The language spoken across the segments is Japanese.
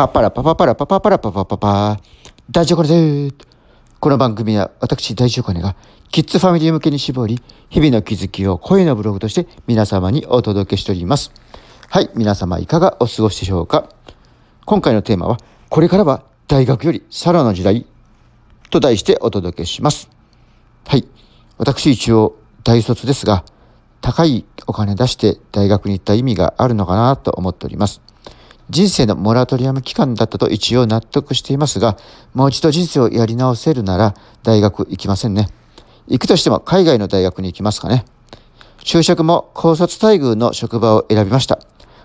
パパラパパパラパパパラパパパパ。大丈夫です。この番組は私大丈夫金がキッズファミリー向けに絞り日々の気づきを声のブログとして皆様にお届けしております。はい皆様いかがお過ごしでしょうか。今回のテーマはこれからは大学よりサラの時代と題してお届けします。はい私一応大卒ですが高いお金出して大学に行った意味があるのかなと思っております。人生のモラトリアム期間だったと一応納得していますが、もう一度人生をやり直せるなら大学行きませんね。行くとしても海外の大学に行きますかね。就職も高卒待遇の職場を選びました。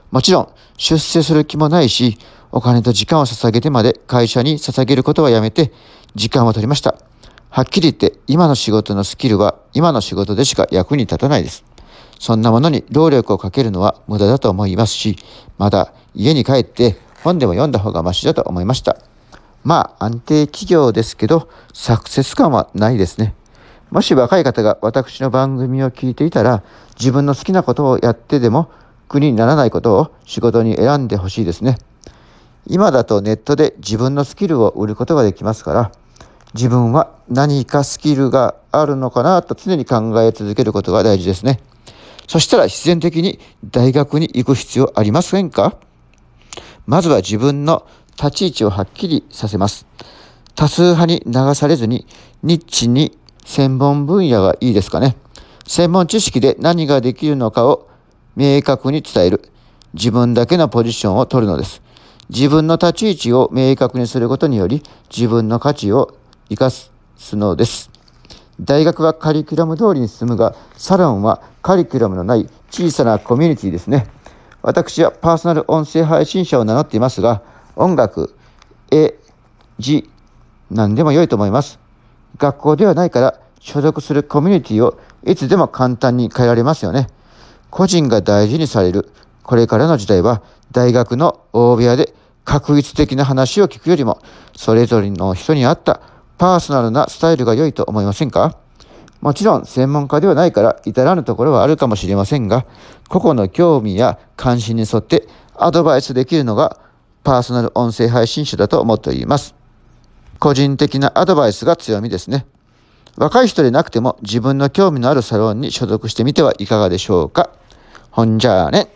もちろん出世する気もないし、お金と時間を捧げてまで会社に捧げることはやめて時間を取りました。はっきり言って今の仕事のスキルは今の仕事でしか役に立たないです。そんなものに労力をかけるのは無駄だと思いますし、まだ家に帰って本でも読んだ方がマシだと思いました。まあ安定企業ですけど、サクセス感はないですね。もし若い方が私の番組を聞いていたら、自分の好きなことをやってでも苦にならないことを仕事に選んでほしいですね。今だとネットで自分のスキルを売ることができますから、自分は何かスキルがあるのかなと常に考え続けることが大事ですね。そしたら必然的に大学に行く必要ありませんか？まずは自分の立ち位置をはっきりさせます。多数派に流されずに、ニッチに専門分野がいいですかね。専門知識で何ができるのかを明確に伝える。自分だけのポジションを取るのです。自分の立ち位置を明確にすることにより、自分の価値を生かすのです。大学はカリキュラム通りに進むが、サロンはカリキュラムのない小さなコミュニティですね。私はパーソナル音声配信者を名乗っていますが、音楽、絵、字、何でも良いと思います。学校ではないから所属するコミュニティをいつでも簡単に変えられますよね。個人が大事にされるこれからの時代は大学の大部屋で確率的な話を聞くよりもそれぞれの人に合ったパーソナルなスタイルが良いと思いませんか？もちろん専門家ではないから至らぬところはあるかもしれませんが、個々の興味や関心に沿ってアドバイスできるのがパーソナル音声配信者だと思っています。個人的なアドバイスが強みですね。若い人でなくても自分の興味のあるサロンに所属してみてはいかがでしょうか。ほんじゃあね。